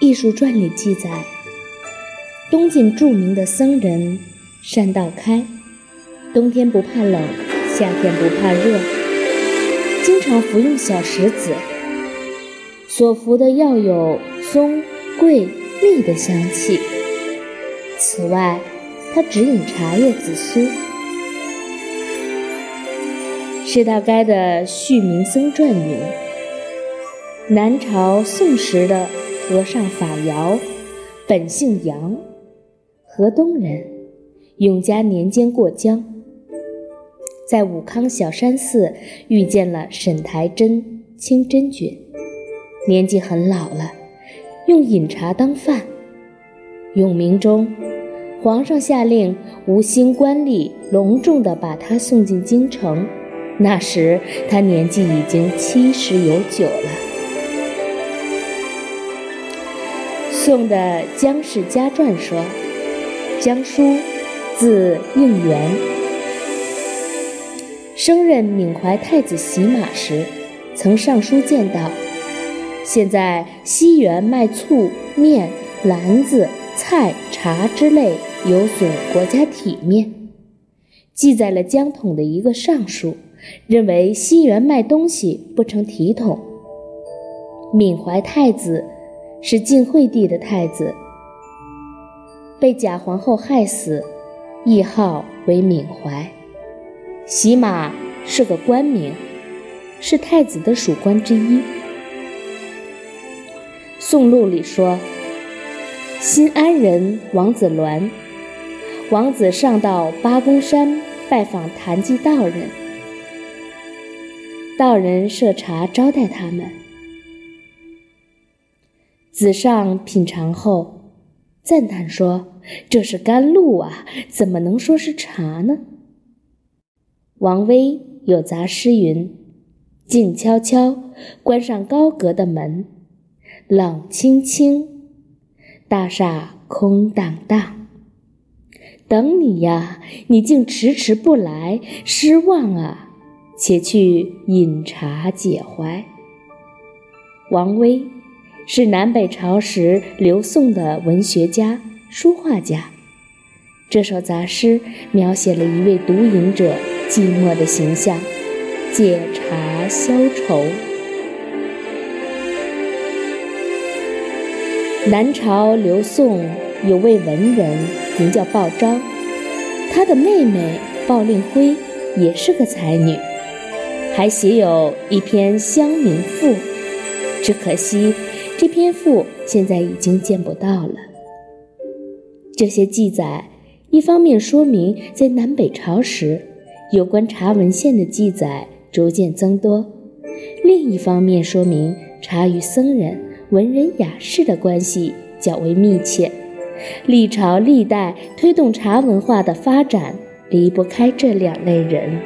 艺术传》里记载，东晋著名的僧人善道开，冬天不怕冷，夏天不怕热，经常服用小石子，所服的药有松、桂、蜜的香气。此外，他只饮茶叶紫苏。释道该的《续明僧传》云：南朝宋时的和尚法尧，本姓杨，河东人，永嘉年间过江，在武康小山寺遇见了沈台真、清真君，年纪很老了，用饮茶当饭。永明中。皇上下令，无心官吏隆重地把他送进京城。那时他年纪已经七十有九了。宋的《姜氏家传》说，姜叔，字应元，升任闽怀太子洗马时，曾上书谏道：现在西园卖醋、面、篮子、菜、茶之类。有损国家体面，记载了江统的一个上书，认为西园卖东西不成体统。闵怀太子是晋惠帝的太子，被假皇后害死，谥号为闵怀。洗马是个官名，是太子的属官之一。宋录里说，新安人王子鸾。王子上到八公山拜访谭记道人，道人设茶招待他们。子上品尝后，赞叹说：“这是甘露啊，怎么能说是茶呢？”王威有杂诗云：“静悄悄，关上高阁的门，冷清清，大厦空荡荡。”等你呀，你竟迟迟不来，失望啊！且去饮茶解怀。王威是南北朝时刘宋的文学家、书画家。这首杂诗描写了一位独饮者寂寞的形象，借茶消愁。南朝刘宋有位文人。名叫鲍昭，他的妹妹鲍令辉也是个才女，还写有一篇《乡民赋》，只可惜这篇赋现在已经见不到了。这些记载，一方面说明在南北朝时有关茶文献的记载逐渐增多，另一方面说明茶与僧人、文人雅士的关系较为密切。历朝历代推动茶文化的发展，离不开这两类人。